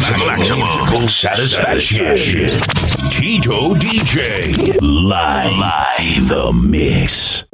maximum musical satisfaction. Tito DJ live, live the mix.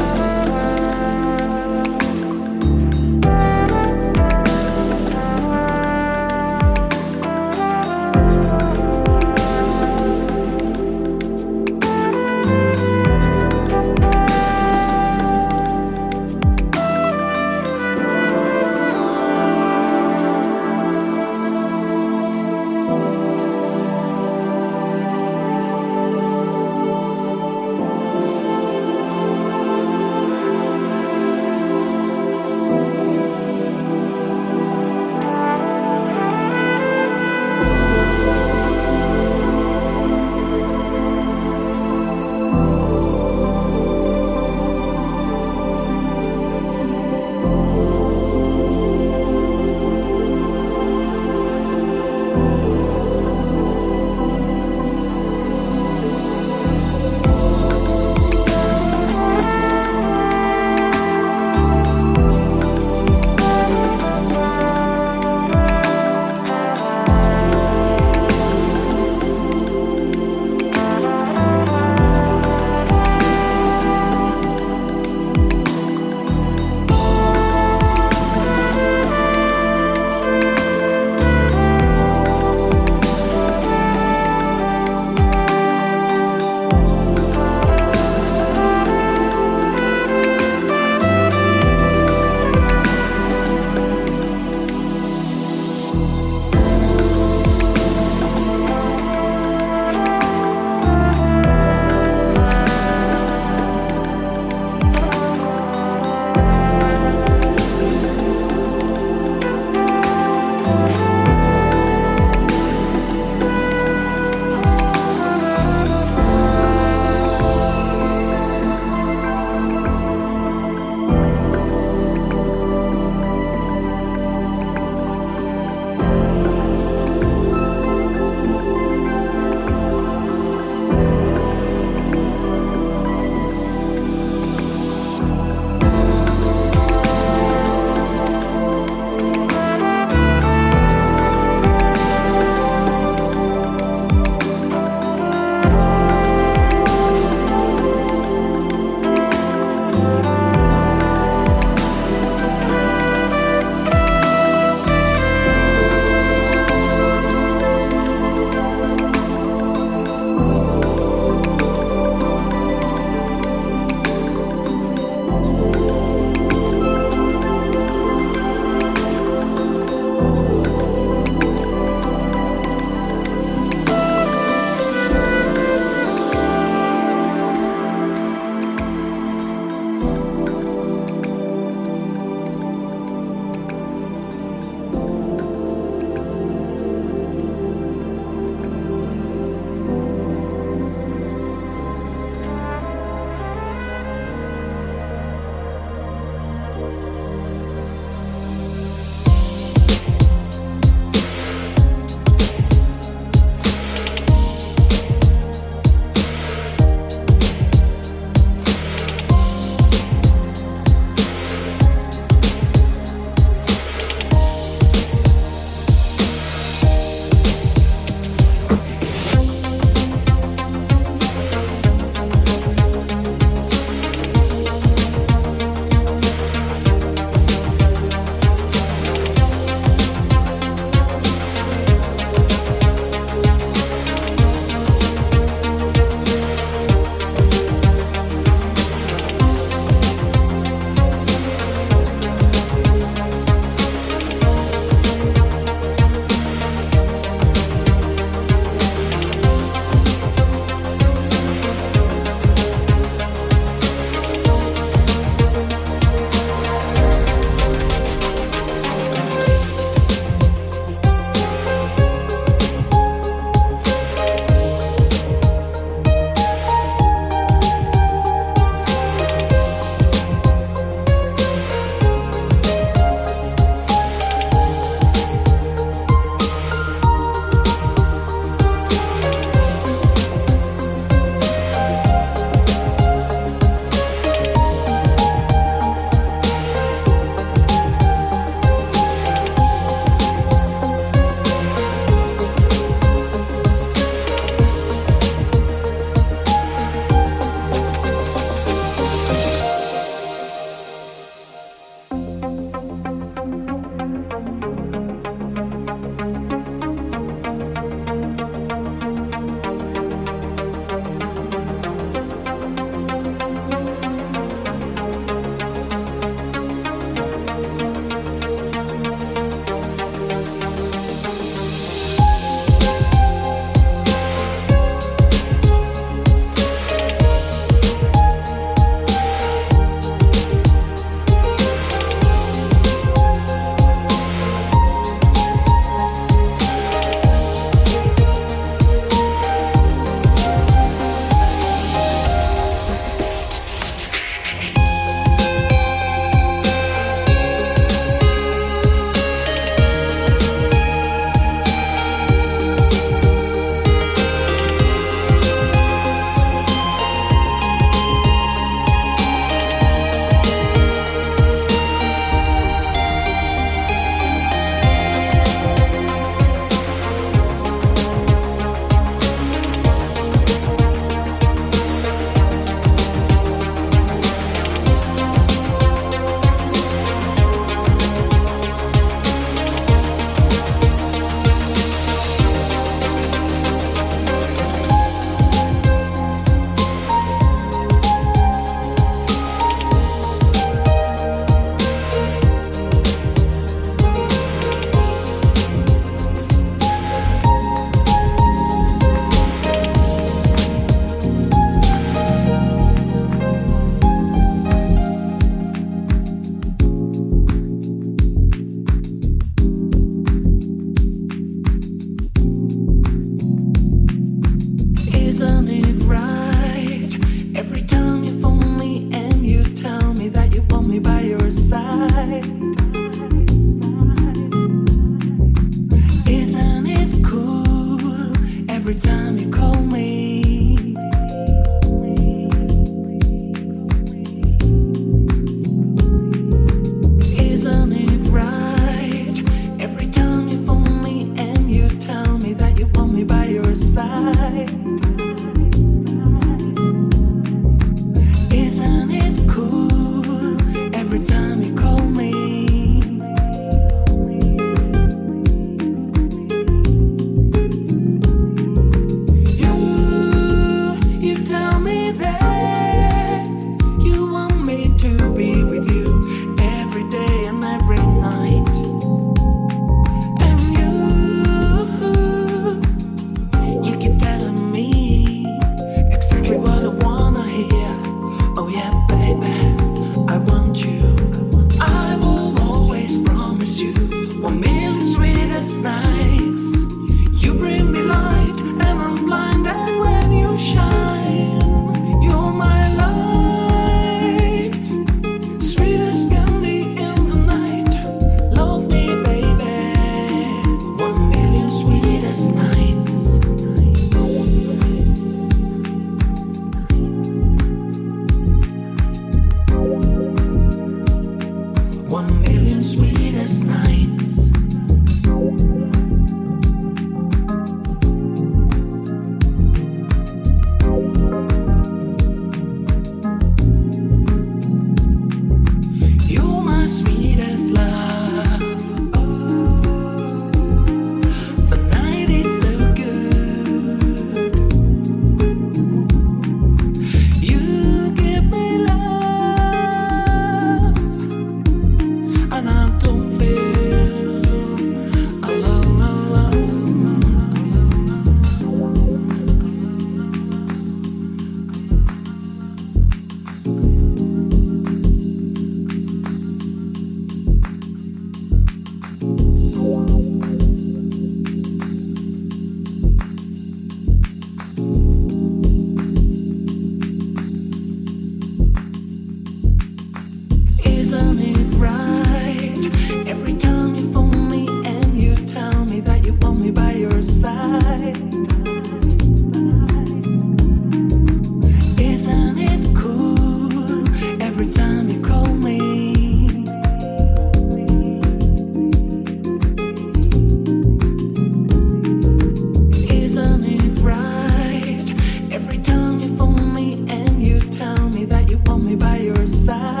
With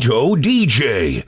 Tito DJ.